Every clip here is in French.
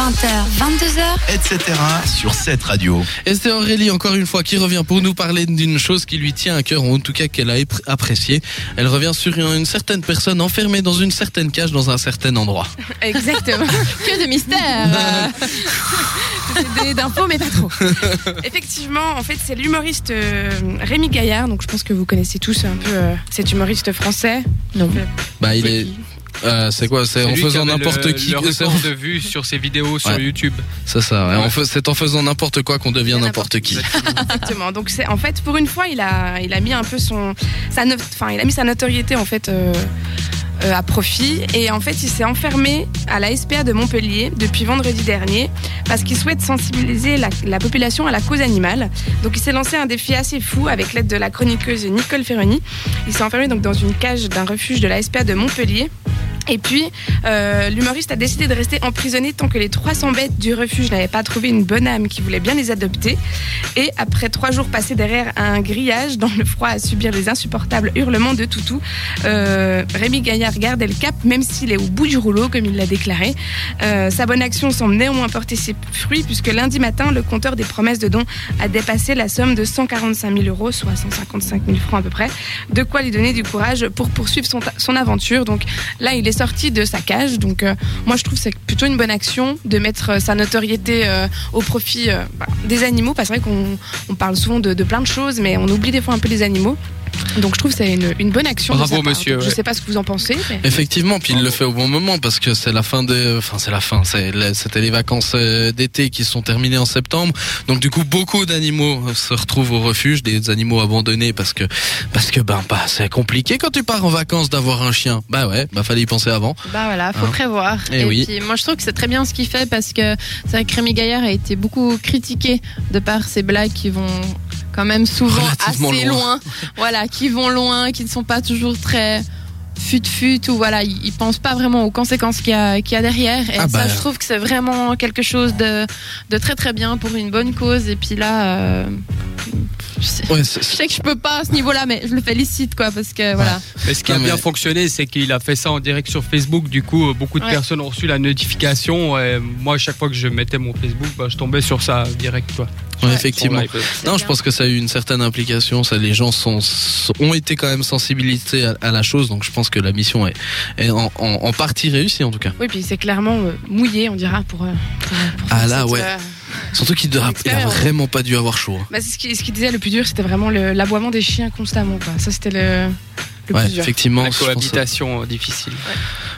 20h, 22h, etc. sur cette radio. Et c'est Aurélie, encore une fois, qui revient pour nous parler d'une chose qui lui tient à cœur, ou en tout cas qu'elle a appréciée. Elle revient sur une, une certaine personne enfermée dans une certaine cage dans un certain endroit. Exactement. que de mystère. Des- D'infos, mais pas trop. Effectivement, en fait, c'est l'humoriste euh, Rémi Gaillard. Donc, je pense que vous connaissez tous un peu euh, cet humoriste français. Non. Bah, il est. euh, c'est quoi C'est en faisant n'importe qui. Le c'est record de vues sur ses vidéos sur Ouais. YouTube. c'est ça. ouais. Ouais. En fait, c'est en faisant n'importe quoi qu'on devient n'importe qui. Exactement. Donc, c'est en fait, pour une fois, il a, il a mis un peu son, sa, no- enfin, il a mis sa notoriété en fait. euh, euh, à profit et en fait il s'est enfermé à la SPA de Montpellier depuis vendredi dernier parce qu'il souhaite sensibiliser la, la population à la cause animale. Donc il s'est lancé un défi assez fou avec l'aide de la chroniqueuse Nicole Ferroni. Il s'est enfermé donc dans une cage d'un refuge de la SPA de Montpellier. Et puis, euh, l'humoriste a décidé de rester emprisonné tant que les 300 bêtes du refuge n'avaient pas trouvé une bonne âme qui voulait bien les adopter. Et après trois jours passés derrière un grillage dans le froid à subir les insupportables hurlements de Toutou, euh, Rémi Gaillard gardait le cap, même s'il est au bout du rouleau, comme il l'a déclaré. Euh, sa bonne action semble néanmoins porter ses fruits, puisque lundi matin, le compteur des promesses de dons a dépassé la somme de 145 000 euros, soit 155 000 francs à peu près. De quoi lui donner du courage pour poursuivre son, son aventure. Donc là, il est sorti de sa cage. Donc euh, moi, je trouve que c'est plutôt une bonne action de mettre euh, sa notoriété euh, au profit bah, des animaux. Parce que c'est vrai qu'on on parle souvent de plein de choses, mais on oublie des fois un peu les animaux. Donc je trouve que c'est une, une bonne action. Bravo, monsieur, Donc, Je ouais. sais pas ce que vous en pensez. mais- Effectivement, puis il le fait au bon moment parce que c'est la fin des, enfin c'est la fin, c'est la- c'était les vacances euh, d'été qui sont terminées en septembre. Donc du coup, beaucoup d'animaux euh, se retrouvent au refuge, des animaux abandonnés parce que parce que ben bah c'est compliqué quand tu pars en vacances d'avoir un chien. Bah ouais, bah fallait y penser avant. Bah voilà, faut Hein. prévoir. Eh Et, oui. puis moi je trouve que c'est très bien ce qu'il fait parce que c'est vrai que Rémi Gaillard a été beaucoup critiqué de par ses blagues qui vont quand même souvent assez loin. loin. Voilà, qui vont loin, qui ne sont pas toujours très fut-fut ou voilà, ils, pensent pas vraiment aux conséquences qu'il y a, qu'il y a derrière. Et Ah ça, bah. je trouve que c'est vraiment quelque chose de, de très très bien pour une bonne cause. Et puis là, euh, je, sais, Ouais, je sais que je peux pas à ce niveau-là, mais je le félicite quoi parce que voilà. Mais ce qui a bien mais- fonctionné, c'est qu'il a fait ça en direct sur Facebook. Du coup, euh, beaucoup de Ouais. personnes ont reçu la notification. Et moi, à chaque fois que je mettais mon Facebook, bah, je tombais sur ça direct. Quoi. Ouais, effectivement. Non, je pense que ça a eu une certaine implication. Ça, les gens sont, ont été quand même sensibilisés à, à la chose. Donc, je pense que la mission est, est en, en- en partie réussie, en tout cas. Oui, puis c'est clairement euh, mouillé, on dira, pour. euh, pour, pour Ah là, cette, ouais. euh, Surtout qu'il doit- il a Expérience. vraiment pas dû avoir chaud. hein. bah, c'est ce qui, ce qui disait le plus dur, c'était vraiment l'aboiement des chiens constamment. Quoi. Ça, c'était le, le Ouais, plus dur. effectivement. La que- cohabitation euh, difficile.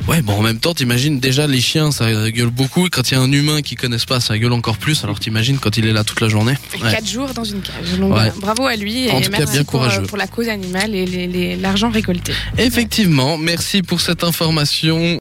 Ouais, bon, en même temps, t'imagines déjà les chiens, ça gueule beaucoup. Et quand il y a un humain qui connaissent pas, ça gueule encore plus. Alors t'imagines quand il est là toute la journée. Ouais. Quatre jours dans une cage. Donc, Ouais. voilà, bravo à lui et En tout cas, merci bien pour, euh, courageux. pour la cause animale et l'argent récolté. Effectivement, merci pour cette information.